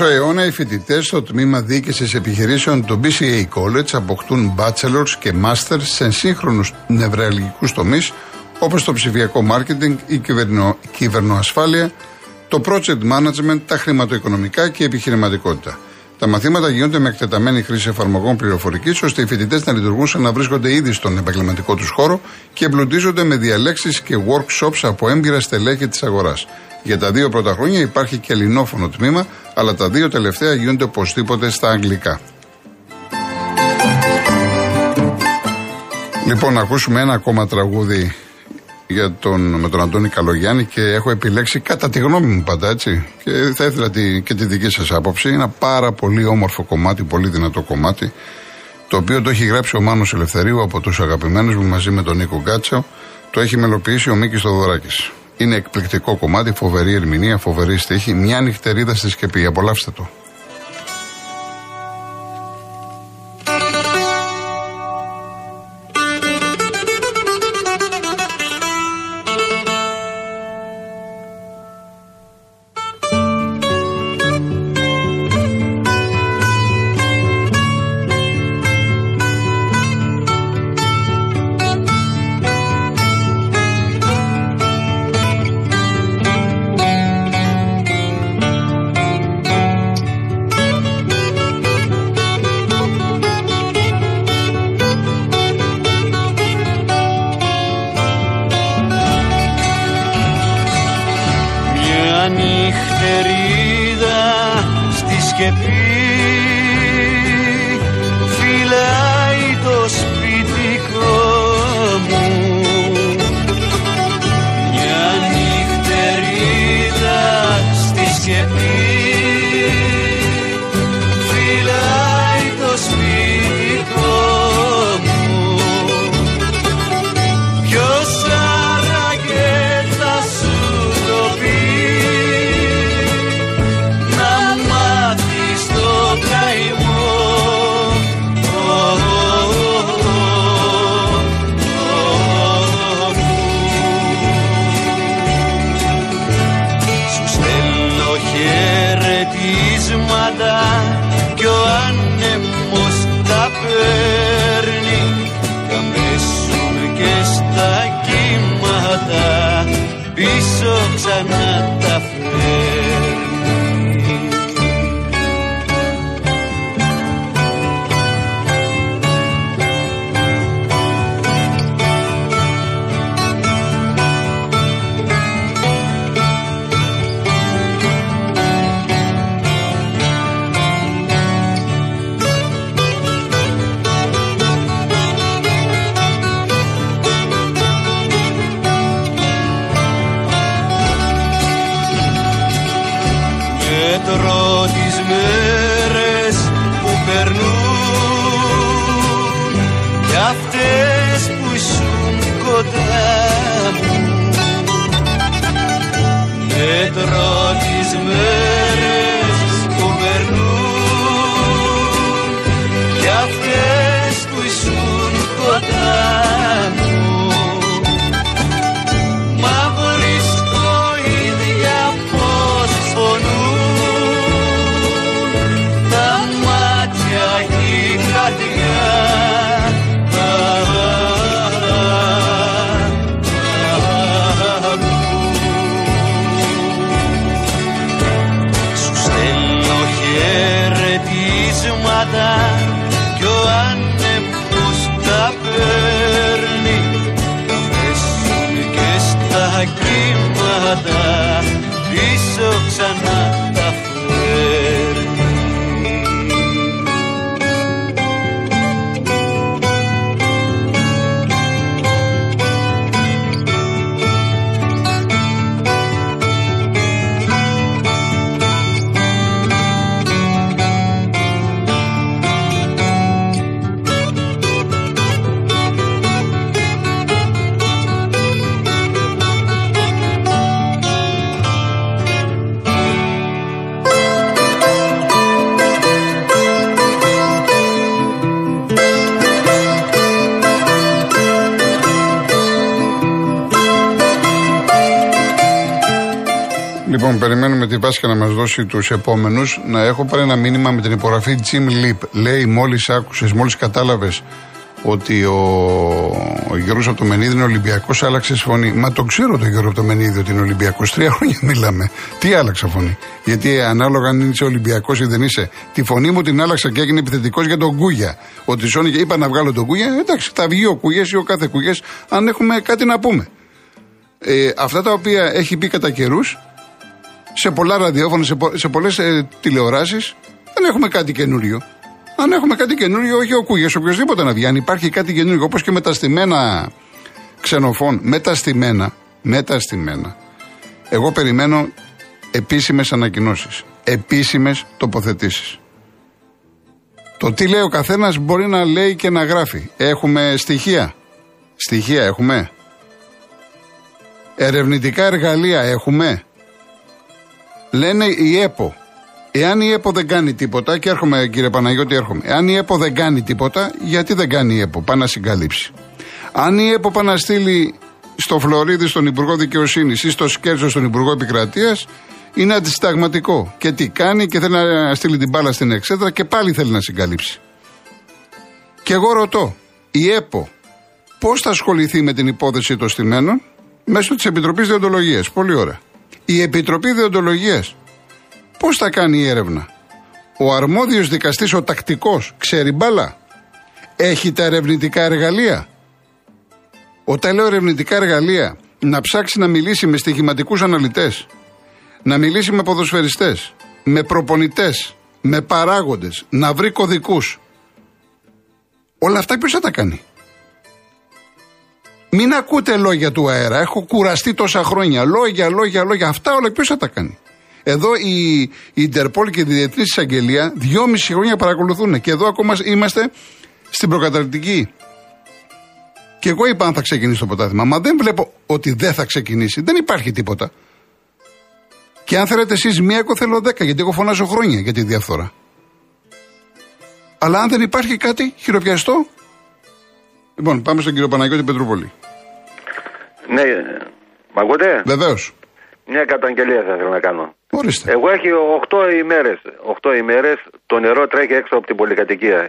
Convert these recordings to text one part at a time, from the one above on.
Εδώ και μισό αιώνα οι φοιτητές στο τμήμα διοίκησης επιχειρήσεων του BCA College αποκτούν bachelors και masters σε σύγχρονους νευραλγικούς τομείς όπως το ψηφιακό marketing, η κυβερνο, κυβερνοασφάλεια, το project management, τα χρηματοοικονομικά και η επιχειρηματικότητα. Τα μαθήματα γίνονται με εκτεταμένη χρήση εφαρμογών πληροφορικής, ώστε οι φοιτητές να λειτουργούν σαν να βρίσκονται ήδη στον επαγγελματικό τους χώρο και εμπλουτίζονται με διαλέξεις και workshops από έμπειρα στελέχη της αγοράς. Για τα δύο πρώτα χρόνια υπάρχει και ελληνόφωνο τμήμα, αλλά τα δύο τελευταία γίνονται οπωσδήποτε στα αγγλικά. Λοιπόν, να ακούσουμε ένα ακόμα τραγούδι για τον, με τον Αντώνη Καλογιάννη και έχω επιλέξει κατά τη γνώμη μου πάντα έτσι και θα ήθελα τη, και τη δική σας άποψη. Ένα πάρα πολύ όμορφο κομμάτι, πολύ δυνατό κομμάτι το οποίο το έχει γράψει ο Μάνος Ελευθερίου από τους αγαπημένους μου μαζί με τον Νίκο Γκάτσο. Το έχει μελοποιήσει ο Μίκης Θοδωράκης είναι εκπληκτικό κομμάτι, φοβερή ερμηνεία, φοβερή στίχη. Μια νυχτερίδα στη σκεπή, απολαύστε το περιμένουμε τη Πάσχα να μας δώσει τους επόμενους. Να έχω πάρει ένα μήνυμα με την υπογραφή Jim Lip. Λέει, μόλις άκουσες, μόλις κατάλαβες ότι ο, ο Γιώργο Αυτομενίδη είναι Ολυμπιακός, άλλαξες φωνή. Μα το ξέρω το Γιώργο Αυτομενίδη ότι είναι Ολυμπιακός. Τρία χρόνια μιλάμε. Τι άλλαξα φωνή; Γιατί ανάλογα αν είσαι Ολυμπιακός ή δεν είσαι, τη φωνή μου την άλλαξα και έγινε επιθετικός για τον Κούγια. Ότι Σόνι είπα να βγάλω τον Κούγια, εντάξει, θα βγει ο Κούγιας ή ο κάθε Κούγιας, αν έχουμε κάτι να πούμε. Ε, αυτά τα οποία έχει πει κατά καιρούς, σε πολλά ραδιόφωνα, σε, πο, σε πολλές ε, τηλεοράσεις, δεν έχουμε κάτι καινούριο. Αν έχουμε κάτι καινούριο, όχι ο Κούγια, οποιοδήποτε να βγει. Αν υπάρχει κάτι καινούριο, όπως και με τα στημένα ξενοφών, με τα στημένα, με τα στημένα. Εγώ περιμένω επίσημες ανακοινώσεις, επίσημες τοποθετήσεις. Το τι λέει ο καθένας μπορεί να λέει και να γράφει. Έχουμε στοιχεία; Στοιχεία έχουμε. Ερευνητικά εργαλεία έχουμε; Λένε η ΕΠΟ. Εάν η ΕΠΟ δεν κάνει τίποτα, και έρχομαι κύριε Παναγιώτη, έρχομαι. Εάν η ΕΠΟ δεν κάνει τίποτα, γιατί δεν κάνει η ΕΠΟ, πάει να συγκαλύψει. Αν η ΕΠΟ πάει να στείλει στο Φλωρίδη στον Υπουργό Δικαιοσύνης ή στο Σκέρσο στον Υπουργό Επικρατείας, είναι αντισταγματικό. Και τι κάνει και θέλει να στείλει την μπάλα στην εξέδρα και πάλι θέλει να συγκαλύψει. Και εγώ ρωτώ, η ΕΠΟ πώς θα ασχοληθεί με την υπόθεση των στημένων; Μέσω της Επιτροπής Διοντολογίας. Πολύ ωραία. Η Επιτροπή Διοντολογίας Πώς θα κάνει η έρευνα; Ο αρμόδιος δικαστής, ο τακτικός, ξέρει μπάλα; Έχει τα ερευνητικά εργαλεία; Όταν λέω ερευνητικά εργαλεία, να ψάξει να μιλήσει με στοιχηματικούς αναλυτές, να μιλήσει με ποδοσφαιριστές, με προπονητές, με παράγοντες, να βρει κωδικούς. Όλα αυτά ποιος θα τα κάνει; Μην ακούτε λόγια του αέρα. Έχω κουραστεί τόσα χρόνια. Λόγια, λόγια, λόγια. Αυτά όλα ποιος θα τα κάνει; Εδώ η, η Ιντερπόλ και η Διεθνής Εισαγγελία δυόμιση χρόνια παρακολουθούν και εδώ ακόμα είμαστε στην προκαταρκτική. Και εγώ είπα αν θα ξεκινήσει το ποτάθημα. Μα δεν βλέπω ότι δεν θα ξεκινήσει. Δεν υπάρχει τίποτα. Και αν θέλετε εσείς μία, εγώ θέλω δέκα, γιατί εγώ φωνάζω χρόνια για τη διαφθορά. Αλλά αν δεν υπάρχει κάτι χειροπιαστό. Λοιπόν, πάμε στον κύριο Παναγιώτη Πετρούπολη. Ναι, μ' ακούτε; Βεβαίως. Μια καταγγελία θα ήθελα να κάνω. Ορίστε. Εγώ έχει 8 ημέρες. 8 ημέρες το νερό τρέχει έξω από την πολυκατοικία.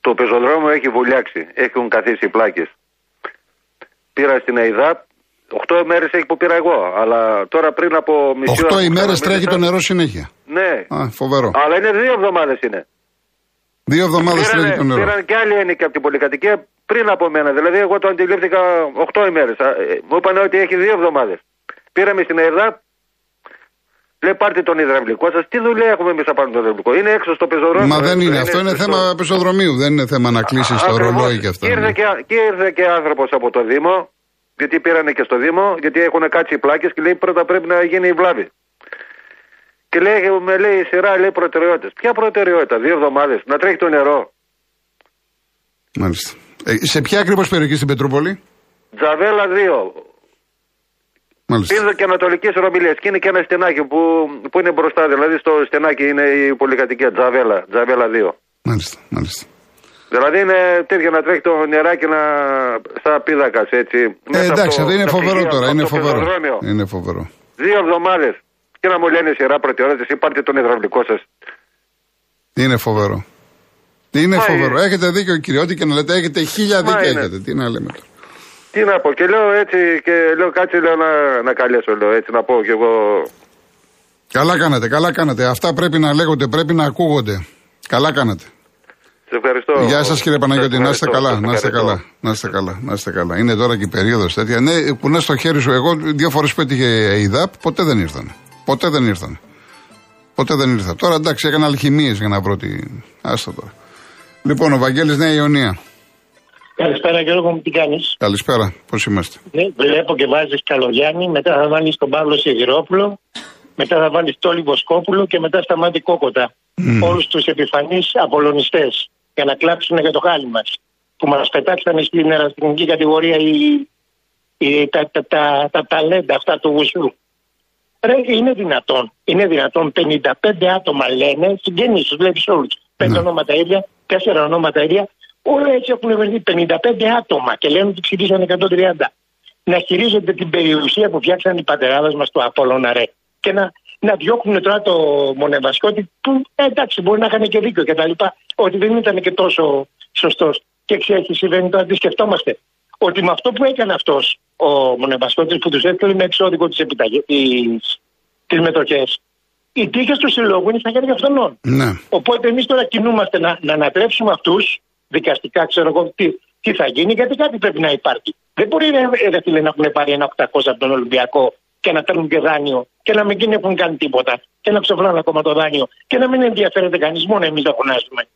Το πεζοδρόμιο έχει βουλιάξει. Έχουν καθίσει πλάκες. Πήρα στην ΑΕΔΑΠ. 8 ημέρες έχει που πήρα εγώ. Αλλά τώρα πριν από μισή 8 ημέρες τρέχει το νερό συνέχεια. Ναι. Α, φοβερό. Αλλά είναι δύο εβδομάδες είναι. Δύο εβδομάδες τρέχει το νερό. Πήραν και άλλοι ένικοι από την πολυκατοικία πριν από μένα. Δηλαδή, εγώ το αντιλήφθηκα 8 ημέρες. Ε, μου είπαν ότι έχει δύο εβδομάδες. Πήραμε στην ΑΕΔΑΠ Λέει πάρτε τον υδραυλικό σας. Τι δουλειά έχουμε εμείς να πάρουμε τον υδραυλικό; Είναι έξω στο πεζοδρόμιο. Μα δεν είναι. Αυτό είναι θέμα πεζοδρομίου. Δεν είναι θέμα να κλείσει το ρολόι και αυτά. Και ήρθε, και, και ήρθε και άνθρωπος από το Δήμο. Γιατί πήρανε και στο Δήμο. Γιατί έχουν κάτσει οι πλάκες και λέει πρώτα πρέπει να γίνει η βλάβη. Και λέει, με λέει η σειρά λέει προτεραιότητες. Ποια προτεραιότητα, δύο εβδομάδες, να τρέχει το νερό. Μάλιστα. Ε, σε ποια ακριβώς περιοχή στην Πετρούπολη; Τζαβέλα 2. Πίνδο και Ανατολικής Ρωμιλίας. Και είναι και ένα στενάκι που, που είναι μπροστά. Δηλαδή στο στενάκι είναι η πολυκατοικία Τζαβέλα, Τζαβέλα 2. Μάλιστα, μάλιστα. Δηλαδή είναι τέτοια να τρέχει το νεράκι να. σαν πίδακας έτσι. Ε, εντάξει, αυτό είναι φοβερό τώρα. Είναι φοβερό. είναι φοβερό. Δύο εβδομάδες. Και να μου λένε σειρά προτεραιότητε ή πάρτε τον υδραυλικό σας. Είναι φοβερό. Είναι Μα φοβερό. Είναι. Έχετε δίκιο, κυριότη, και να λέτε έχετε χίλια δίκια. Έχετε. Τι να λέμε τώρα. Τι να πω, και λέω έτσι, και λέω κάτσε λέω να, να καλέσω, λέω έτσι να πω κι εγώ. Καλά κάνατε, καλά κάνατε. Αυτά πρέπει να λέγονται, πρέπει να ακούγονται. Καλά κάνατε. Σε ευχαριστώ. Γεια σας κύριε Παναγιώτη, να είστε καλά, να είστε καλά, να είστε καλά, να είστε καλά. Είναι τώρα και η περίοδος τέτοια. Ναι, κουνά στο χέρι σου. Εγώ δύο φορές πέτυχε η ΔΑΠ, ποτέ δεν ήρθαν. Ποτέ δεν ήρθαν. Ποτέ δεν ήρθα. Τώρα εντάξει, έκανα αλχημίες για να βρω τη. Άστα τώρα. Λοιπόν, ο Βαγγέλης Νέα Ιωνία. Καλησπέρα Γιώργο μου, τι κάνεις; Καλησπέρα, πώς είμαστε; Ναι, βλέπω και βάζεις Καλογιάννη, μετά θα βάλεις τον Παύλο Σιγηρόπουλο, μετά θα βάλεις Τόλι Βοσκόπουλο και μετά σταμάτη Κόκοτα. Mm. Όλους τους επιφανείς απολωνιστές για να κλάψουν για το χάλι μας. Που μας πετάξανε στην εραστηνική κατηγορία οι, οι, τα, τα, τα, τα, ταλέντα αυτά του Βουσού. Ρε, είναι δυνατόν, είναι δυνατόν 55 άτομα λένε, συγγενείς τους βλέπεις όλους. Πέντε ναι. ονόματα ίδια, τέσσερα ονόματα ίδια, Όλα έτσι έχουν βρεθεί 55 άτομα και λένε ότι ψηφίσαν 130. Να χειρίζονται την περιουσία που φτιάξαν οι πατεράδες μας του Απόλλωνα ρε. και να, να διώχνουν τώρα το Μονεβασκότη που ε, εντάξει μπορεί να είχαν και δίκιο και τα λοιπά ότι δεν ήταν και τόσο σωστός. Και ξέρεις τι συμβαίνει τώρα, τι σκεφτόμαστε. Ότι με αυτό που έκανε αυτός ο Μονεβασκότη που τους έστειλε με εξώδικο τις μετοχές, οι τύχες του συλλόγου είναι στα χέρια αυτών. Ναι. Οπότε εμείς τώρα κινούμαστε να, να ανατρέψουμε αυτούς δικαστικά, ξέρω εγώ τι, τι θα γίνει, γιατί κάτι πρέπει να υπάρχει. Δεν μπορεί ρε, ρε φίλε, να έχουν πάρει ένα 800 από τον Ολυμπιακό και να παίρνουν και δάνειο και να μην έχουν κάνει τίποτα και να ψευλάνε ακόμα το δάνειο και να μην ενδιαφέρεται κανείς, μόνο εμείς το φωνάζουμε.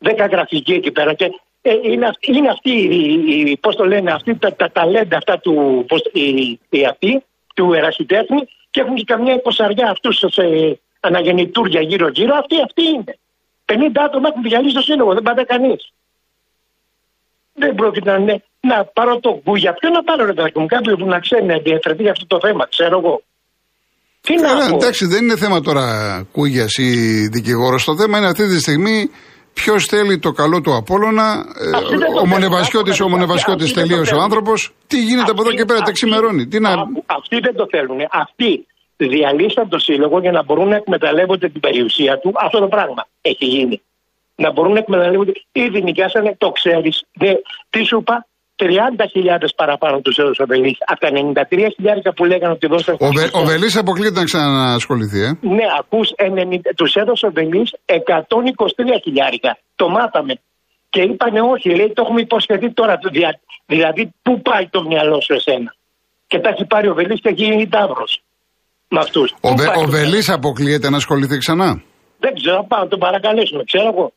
Δέκα γραφικοί εκεί πέρα και ε, είναι, είναι αυτή, η, πώς το λένε, αυτή τα, τα ταλέντα αυτά του, πώς, η, η, αυτή, του ερασιτέχνη και έχουν και καμιά εικοσαριά αυτούς σε αναγεννητούρια γύρω-γύρω. Αυτοί, αυτοί είναι. 50 άτομα έχουν διαλύσει το σύλλογο, δεν πάντα κανείς. Δεν πρόκειται να είναι. Να πάρω το γκούγια. Ποιο να πάρω, ρε παιδί μου, κάποιον που να ξέρει να ενδιαφερθεί για αυτό το θέμα, ξέρω εγώ. Τι να πω. Εντάξει, δεν είναι θέμα τώρα κούγιας ή δικηγόρος. Το θέμα είναι αυτή τη στιγμή ποιος θέλει το καλό του Απόλωνα. Ε, ο Μονεβασιώτη, ο Μονεβασιώτη τελείωσε ο άνθρωπος. Τι γίνεται από εδώ και πέρα, τα ξημερώνει. Τι να... Αυτοί δεν το θέλουν. Αυτοί διαλύσαν το σύλλογο για να μπορούν να εκμεταλλεύονται την περιουσία του. Αυτό το πράγμα έχει γίνει. Να μπορούν να εκμεταλλεύονται. Ήδη νοικιάσανε, το ξέρεις. Τι σου είπα, 30.000 παραπάνω τους έδωσε ο Βελή. Από τα 93.000 που λέγανε ότι δώσαν. Ο, Βε, ο Βελή αποκλείεται να ξανασχοληθεί, ε. Ναι, ακούς, τους έδωσε ο Βελή 123.000. Το μάθαμε. Και είπανε όχι, λέει, το έχουμε υποσχεθεί τώρα. Δηλαδή, πού πάει το μυαλό σου εσένα; Και τα έχει πάρει ο Βελή και έχει γίνει τάβρος με αυτούς. Ο, Βε, ο Βελή αποκλείεται να ασχοληθεί ξανά; Δεν ξέρω, πάμε να τον παρακαλέσουμε, ξέρω εγώ.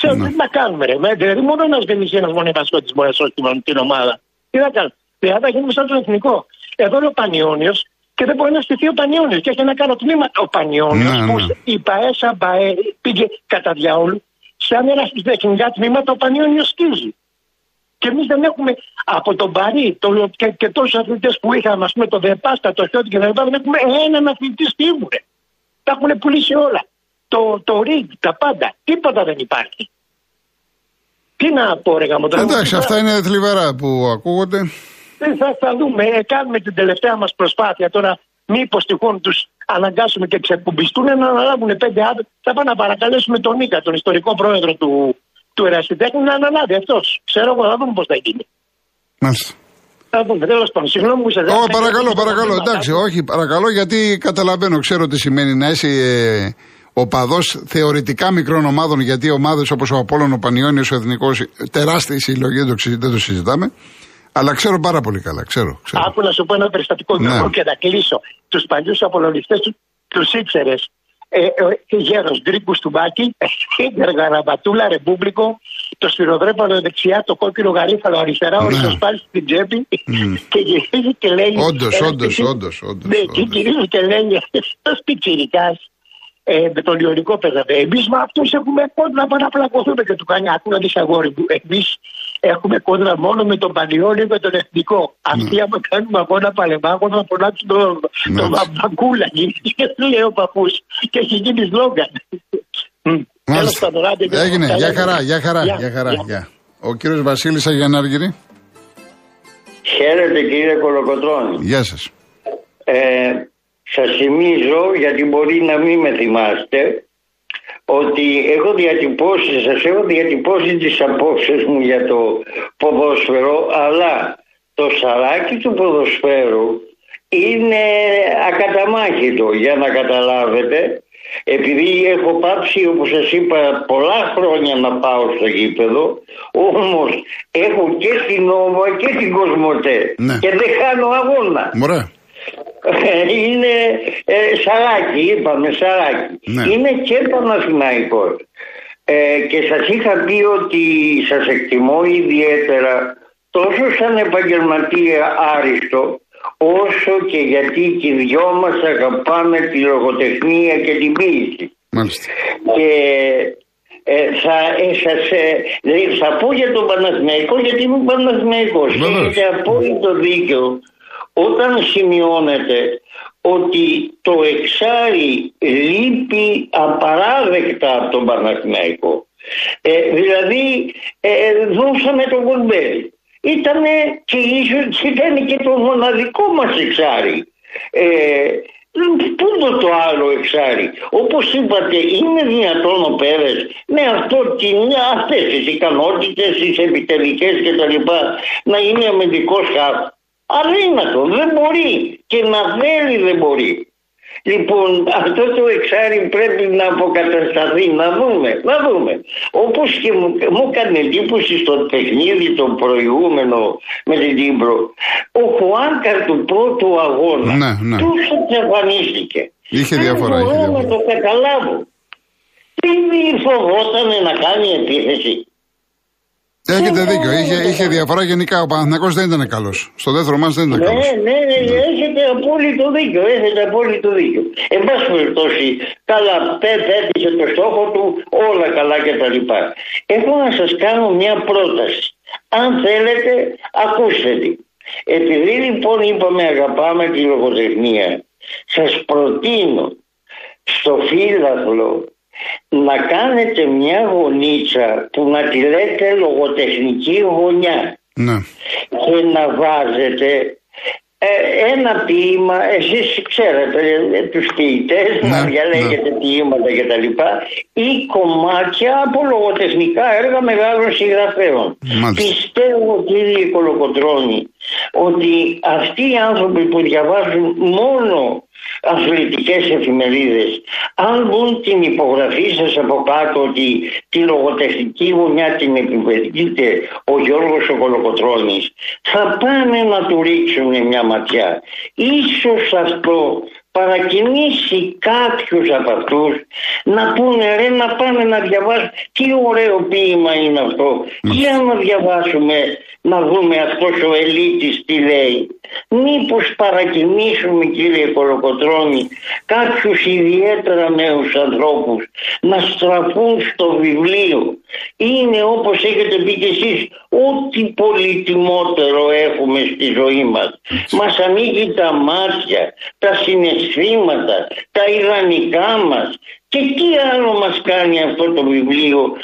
Ξέρω ναι. τι να κάνουμε, ρε. Δηλαδή, μόνο ένας Βελή ή ένας μονεβασικό της μπορεί να σώσει την ομάδα. Τι να κάνουμε. Δηλαδή, θα γίνουμε σαν τον εθνικό. Εδώ είναι ο Πανιόνιος και δεν μπορεί να στηθεί ο Πανιόνιος. Και έχει ένα κάνω τμήμα ο Πανιόνιος ναι, που ναι. η ΠαΕΣΑ πήγε κατά διάολου σαν ένα τεχνικά τμήματα ο Πανιόνιος σκίζει. Και εμείς δεν έχουμε από τον Παρί το, και, και τόσους αθλητές που είχαμε, ας πούμε, το Δεπάστα, το Χιώτη και τα λοιπά, δεν έχουμε έναν αθλητή στη Τα έχουν πουλήσει όλα. Το, το ρίγκ, τα πάντα. Τίποτα δεν υπάρχει. Τι να πω, ρε γαμώ, Εντάξει, αυτά είναι θλιβερά που ακούγονται. Δεν θα, θα δούμε. Ε, κάνουμε την τελευταία μας προσπάθεια τώρα. Μήπως τυχόν τους αναγκάσουμε και ξεκουμπιστούν να αναλάβουν πέντε άτομα. Θα πάμε να παρακαλέσουμε τον Νίκα, τον ιστορικό πρόεδρο του, του ερασιτέχνη να αναλάβει αυτός. Ξέρω εγώ, θα δούμε πώς θα γίνει. Μάλιστα. Θα δούμε, τέλος πάντων. Συγγνώμη που σε δέχομαι. παρακαλώ, παρακαλώ. Εντάξει, όχι, παρακαλώ, γιατί καταλαβαίνω, ξέρω τι σημαίνει να είσαι ε, οπαδό θεωρητικά μικρών ομάδων, γιατί ομάδες όπως ο Απόλλων, ο Πανιόνιος, ο Εθνικός, τεράστια συλλογή, δεν το συζητάμε. Αλλά ξέρω πάρα πολύ καλά, ξέρω. ξέρω. Άκου να σου πω ένα περιστατικό ναι. και να κλείσω. Τους παλιούς απολωνιστές τους ήξερες ε, ε, γέρος Γκρίκου του Μπάκη, Γαραμπατούλα, Ρεπούμπλικο, το σφυροδρέπανο δεξιά, το κόκκινο γαρίφαλο αριστερά, ο ναι. πάλι στην τσέπη και γυρίζει και λέει. Όντως, όντως, όντως. Ναι, και γυρίζει και λέει αυτός πιτσυρικά ε, με τον Λιονικό παίζαμε. Εμείς με αυτούς έχουμε κόντρα να πλακωθούμε και του κάνει. Άκου να δει αγόρι μου. Εμείς έχουμε κόντρα μόνο με τον Πανιόνιο και τον Εθνικό. Ναι. Αυτοί, άμα κάνουμε αγώνα πάλε μ' αγώνα, θα φωνάξουν τον το Μπαμπακούλα. Και λέει ο παππούς. Και έχει γίνει σλόγκαν. Έγινε. Γεια χαρά, γεια χαρά. Γεια χαρά. Ο κύριος Βασίλης Αγιανάργυρης. Χαίρετε κύριε Κολοκοτρώνη. Γεια σας. Ε, σας θυμίζω, γιατί μπορεί να μην με θυμάστε, ότι έχω διατυπώσει, σας έχω διατυπώσει τις απόψεις μου για το ποδόσφαιρο, αλλά το σαράκι του ποδοσφαίρου είναι ακαταμάχητο για να καταλάβετε επειδή έχω πάψει όπως σας είπα πολλά χρόνια να πάω στο γήπεδο όμως έχω και την Όμο και την Κοσμοτέ ναι. και δεν χάνω αγώνα. Είναι ε, σαράκι, είπαμε σαράκι. Ναι. Είναι και Παναθηναϊκός. Ε, και σας είχα πει ότι σας εκτιμώ ιδιαίτερα τόσο σαν επαγγελματία άριστο όσο και γιατί και οι δυο μας αγαπάμε τη λογοτεχνία και την ποίηση. Και ε, θα, ε, σας, ε, δηλαδή θα πω για τον Παναθηναϊκό γιατί είμαι Παναθηναϊκός. Έχετε απόλυτο δίκιο όταν σημειώνεται ότι το εξάρι λείπει απαράδεκτα από τον Παναθηναϊκό. Ε, δηλαδή ε, δώσαμε τον Κολμπέρι. Ήτανε και ίσως ήταν και το μοναδικό μας εξάρι. Ε, Πού είναι το άλλο εξάρι; Όπως είπατε είναι δυνατόν ο Πέρες με αυτό, αυτές τις ικανότητες, τις επιτελικές και τα λοιπά να είναι αμυντικός χαφ. Αδύνατο, δεν μπορεί και να θέλει δεν μπορεί. Λοιπόν, αυτό το εξάρι πρέπει να αποκατασταθεί, να δούμε, να δούμε. Όπως και μου, μου έκανε εντύπωση στο παιχνίδι το προηγούμενο με την Ντιναμό, ο Χουάνκαρ του πρώτου αγώνα, ναι, ναι. τους εξαφανίστηκε. Είχε διαφορά. Δεν μπορώ να το καταλάβω. Τι φοβόταν να κάνει επίθεση. Έχετε δίκιο. Είχε, είχε διαφορά γενικά. Ο Παναθυνακό δεν ήταν καλός. Στο δεύτερο μα δεν ήταν ναι, καλός. Ναι, ναι, ναι, έχετε απόλυτο δίκιο. Έχετε απόλυτο δίκιο. Εν πάση περιπτώσει, καλά, πέτυχε το στόχο του, όλα καλά κτλ. Έχω να σας κάνω μια πρόταση. Αν θέλετε, ακούστε τη. Επειδή λοιπόν είπαμε αγαπάμε τη λογοτεχνία, σας προτείνω στο φύλαθλο να κάνετε μια γονίτσα που να τη λέτε λογοτεχνική γωνιά Ναι. και να βάζετε ε, ένα ποίημα, εσείς ξέρετε ε, τους ποιητές Ναι, να διαλέγετε ποίηματα και τα λοιπά ή κομμάτια από λογοτεχνικά έργα μεγάλων συγγραφέων. Μάλιστα. Πιστεύω κύριε Κολοκοτρώνη ότι αυτοί οι άνθρωποι που διαβάζουν μόνο αθλητικές εφημερίδες αν μπουν την υπογραφή σας από κάτω ότι τη λογοτεχνική γωνιά την επιβεβαιώνεται ο Γιώργος ο Κολοκοτρώνης θα πάνε να του ρίξουν μια ματιά. Ίσως αυτό παρακινήσει κάποιους από αυτούς να πούνε ρε να πάνε να διαβάσουν τι ωραίο ποίημα είναι αυτό. Για να διαβάσουμε να δούμε αυτός ο ελίτης τι λέει. Μήπως παρακινήσουμε κύριε Κολοκοτρώνη κάποιους ιδιαίτερα νέους ανθρώπους να στραφούν στο βιβλίο. Είναι όπως έχετε πει και εσείς ό,τι πολυτιμότερο έχουμε στη ζωή μας. Μας ανοίγει τα μάτια τα συναισθήματα τα ιδανικά μας και τι άλλο μας κάνει αυτό το βιβλίο;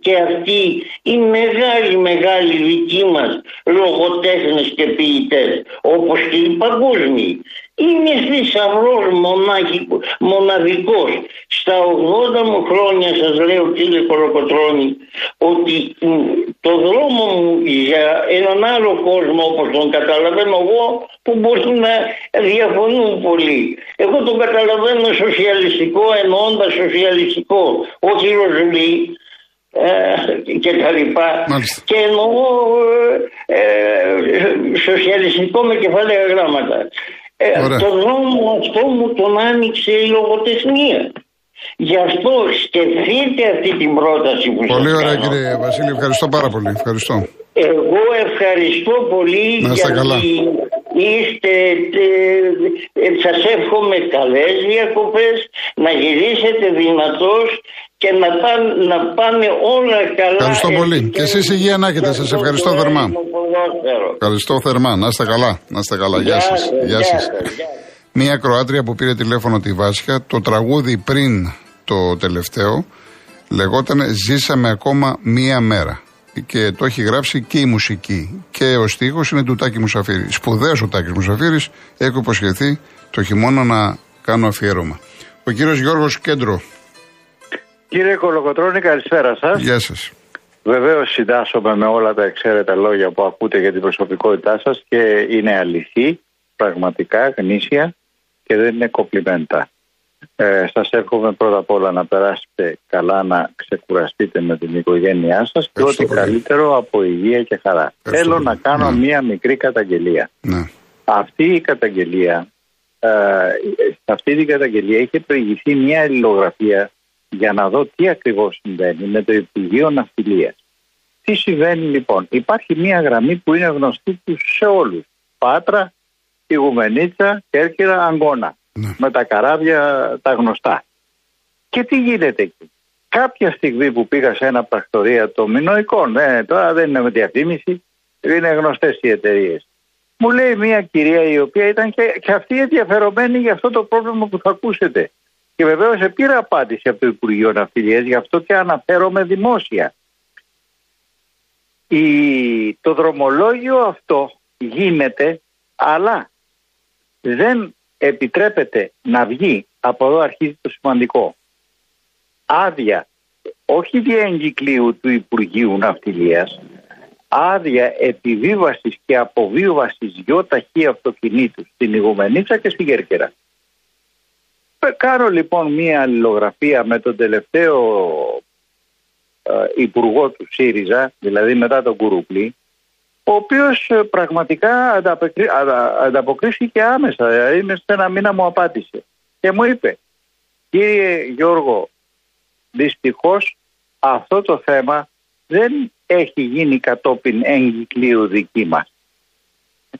Και αυτοί οι μεγάλοι μεγάλοι δικοί μας λογοτέχνες και ποιητές όπως και οι παγκόσμιοι. Είναι θησαυρός μοναδικός. Στα 80 μου χρόνια σας λέω κύριε Κολοκοτρώνη ότι το δρόμο μου για έναν άλλο κόσμο όπως τον καταλαβαίνω εγώ που μπορεί να διαφωνούν πολύ. Εγώ τον καταλαβαίνω σοσιαλιστικό εννοώντας σοσιαλιστικό όχι ροζουλή ε, και τα λοιπά Μάλιστα. και εννοώ ε, ε, σοσιαλιστικό με κεφάλαια γράμματα. Ε, Ωραία. το δρόμο αυτό μου τον άνοιξε η λογοτεχνία. Γι' αυτό σκεφτείτε αυτή την πρόταση που Πολύ σας ωραία κάνω. κύριε Βασίλη. Ευχαριστώ πάρα πολύ. Ευχαριστώ. Εγώ ευχαριστώ πολύ Να είστε γιατί καλά. είστε, ε, ε, σας εύχομαι καλές διακοπές, να γυρίσετε δυνατός και να πάνε, να πάνε όλα καλά. Ευχαριστώ πολύ. Και εσείς υγεία να έχετε. Σας ευχαριστώ θερμά. Ευχαριστώ θερμά. Να είστε καλά. Να είστε καλά. Γεια σας. Γεια σας. Μία Κροάτρια που πήρε τηλέφωνο τη Βάσια, το τραγούδι πριν το τελευταίο λεγόταν Ζήσαμε ακόμα μία μέρα. Και το έχει γράψει και η μουσική. Και ο στίχος είναι του Τάκη Μουσαφίρη. Σπουδαίος ο Τάκης Μουσαφίρης. Έχω υποσχεθεί το χειμώνα να κάνω αφιέρωμα. Ο κύριος Γιώργος Κέντρο. Κύριε Κολοκοτρώνη, καλησπέρα σας. Γεια σας. Βεβαίως συντάσσομαι με όλα τα εξαίρετα λόγια που ακούτε για την προσωπικότητά σας και είναι αληθή, πραγματικά, γνήσια και δεν είναι κοπλιμέντα. Ε, σας εύχομαι πρώτα απ' όλα να περάσετε καλά, να ξεκουραστείτε με την οικογένειά σας και Ευχαριστώ ό,τι πολύ. καλύτερο από υγεία και χαρά. Ευχαριστώ Θέλω πολύ. να κάνω Ναι. μία μικρή καταγγελία. Ναι. Αυτή η καταγγελία, ε, σε αυτή την καταγγελία είχε προηγηθεί μια αλληλογραφία για να δω τι ακριβώς συμβαίνει με το Υπουργείο Ναυτιλίας. Τι συμβαίνει λοιπόν; Υπάρχει μια γραμμή που είναι γνωστή τους σε όλους. Πάτρα, Ιγουμενίτσα, Κέρκυρα, Αγκώνα. Ναι. Με τα καράβια τα γνωστά. Και τι γίνεται εκεί; Κάποια στιγμή που πήγα σε ένα πρακτορία των Μινοικών, ε, τώρα δεν είναι με διαφήμιση, είναι γνωστές οι εταιρείες. Μου λέει μια κυρία η οποία ήταν και, και αυτή ενδιαφερομένη για αυτό το πρόβλημα που θα ακούσετε. Και βεβαίως πήρα απάντηση από το Υπουργείο Ναυτιλίας, γι' αυτό και αναφέρομαι δημόσια. Η, το δρομολόγιο αυτό γίνεται, αλλά δεν επιτρέπεται να βγει, από εδώ αρχίζει το σημαντικό, άδεια, όχι διέγγυκλίου του Υπουργείου Ναυτιλίας, άδεια επιβίβασης και αποβίβασης δυο ταχύ αυτοκινήτου στην Ιγουμενίτσα και στην Κέρκυρα. Ε, κάνω λοιπόν μία αλληλογραφία με τον τελευταίο ε, υπουργό του ΣΥΡΙΖΑ, δηλαδή μετά τον Κουρούπλη, ο οποίος ε, πραγματικά ανταποκρίθηκε άμεσα, δηλαδή μέσα σε ένα μήνα μου απάντησε και μου είπε κύριε Γιώργο δυστυχώς αυτό το θέμα δεν έχει γίνει κατόπιν εγκυκλίου δική μας.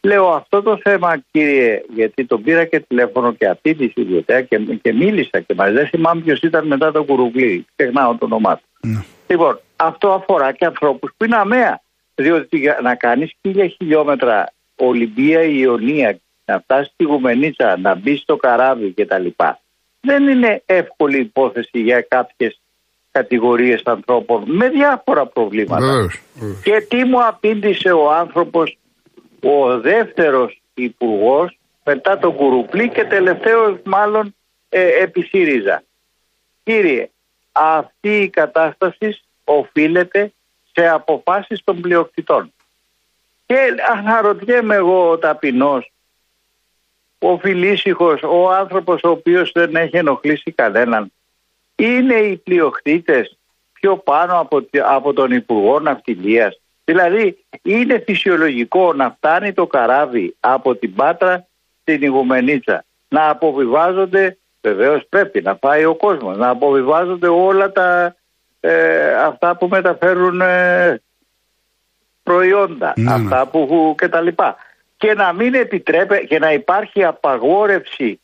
Λέω αυτό το θέμα κύριε, γιατί τον πήρα και τηλέφωνο και αυτή ιδιωτέα και, και μίλησα και μαζί δεν θυμάμαι ποιος ήταν μετά τον Κουρουκλή, ξεχνάω το όνομά του. Ναι. Λοιπόν, αυτό αφορά και ανθρώπους που είναι αμαία. Διότι για να κάνεις χίλια χιλιόμετρα Ολυμπία ή Ιωνία, να φτάσεις στη Γουμενίτσα, να μπεις στο καράβι κτλ. Δεν είναι εύκολη υπόθεση για κάποιες κατηγορίες ανθρώπων με διάφορα προβλήματα. Και τι μου απήντησε ο άνθρωπος, ο δεύτερος υπουργός μετά τον Κουρουπλή και τελευταίος μάλλον ε, επί ΣΥΡΙΖΑ. Κύριε, αυτή η κατάσταση οφείλεται σε αποφάσεις των πλειοκτητών. Και αναρωτιέμαι εγώ ο ταπεινός, ο φιλήσυχος, ο άνθρωπος ο οποίος δεν έχει ενοχλήσει κανέναν, είναι οι πλειοκτήτες πιο πάνω από, από τον Υπουργό Ναυτιλίας. Δηλαδή είναι φυσιολογικό να φτάνει το καράβι από την Πάτρα στην Ιγουμενίτσα. Να αποβιβάζονται, βεβαίως πρέπει να πάει ο κόσμος, να αποβιβάζονται όλα τα ε, αυτά που μεταφέρουν ε, προϊόντα, ναι, ναι. αυτά που και τα λοιπά. Και να μην επιτρέπε και να υπάρχει απαγόρευση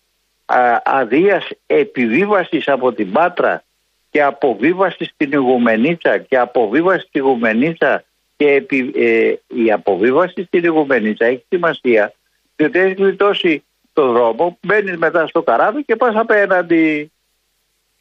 αδείας επιβίβασης από την Πάτρα και αποβίβασης στην Ιγουμενίτσα και αποβίβασης στην Ιγουμενίτσα και επι, ε, η αποβίβαση στην Ιγουμενίτσα έχει σημασία διότι έχει γλιτώσει το δρόμο, μπαίνεις μετά στο καράβι και πας απέναντι.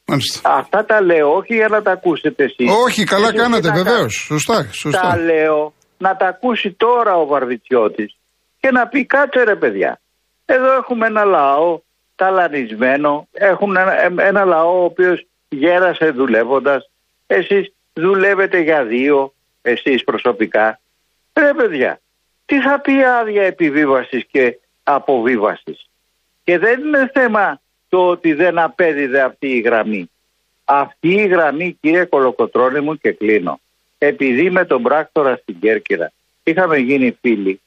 Μάλιστα. Αυτά τα λέω όχι για να τα ακούσετε εσείς. Όχι, καλά κάνατε βεβαίως. Σωστά, σωστά. Τα λέω να τα ακούσει τώρα ο Βαρβιτσιώτης και να πει κάτσε ρε παιδιά. Εδώ έχουμε ένα λαό ταλανισμένο, έχουν ένα, ένα λαό ο οποίος γέρασε δουλεύοντας, εσείς δουλεύετε για δύο, εσείς προσωπικά. Ρε παιδιά, τι θα πει άδεια επιβίβασης και αποβίβασης; Και δεν είναι θέμα το ότι δεν απέδιδε αυτή η γραμμή. Αυτή η γραμμή κύριε Κολοκοτρώνη μου και κλείνω. Επειδή με τον πράκτορα στην Κέρκυρα είχαμε γίνει φίλοι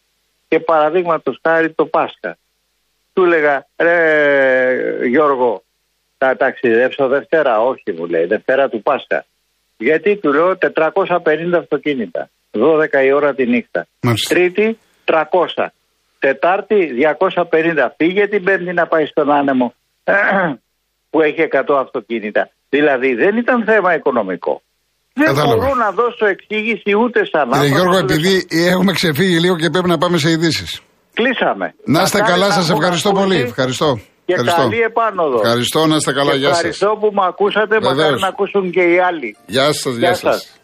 και παραδείγματος χάρη το Πάσχα του έλεγα, ρε Γιώργο, θα ταξιδέψω Δευτέρα. Όχι, μου λέει, Δευτέρα του Πάσχα. Γιατί του λέω 450 αυτοκίνητα. 12 η ώρα τη νύχτα. Μάλιστα. Τρίτη 300. Τετάρτη 250. Πήγε την Πέμπτη να πάει στον άνεμο που έχει 100 αυτοκίνητα. Δηλαδή δεν ήταν θέμα οικονομικό. Δεν μπορώ να δώσω εξήγηση ούτε σαν άνθρωπο. Γιώργο, επειδή έχουμε ξεφύγει λίγο και πρέπει να πάμε σε ειδήσεις. Κλείσαμε. Να είστε καλά, σας ευχαριστώ πολύ. Ευχαριστώ. Και ευχαριστώ. καλή επάνωδο. Ευχαριστώ, να είστε καλά, γεια σας. Ευχαριστώ που με ακούσατε, μακάρι να ακούσουν και οι άλλοι. Γεια σας, γεια, γεια σας.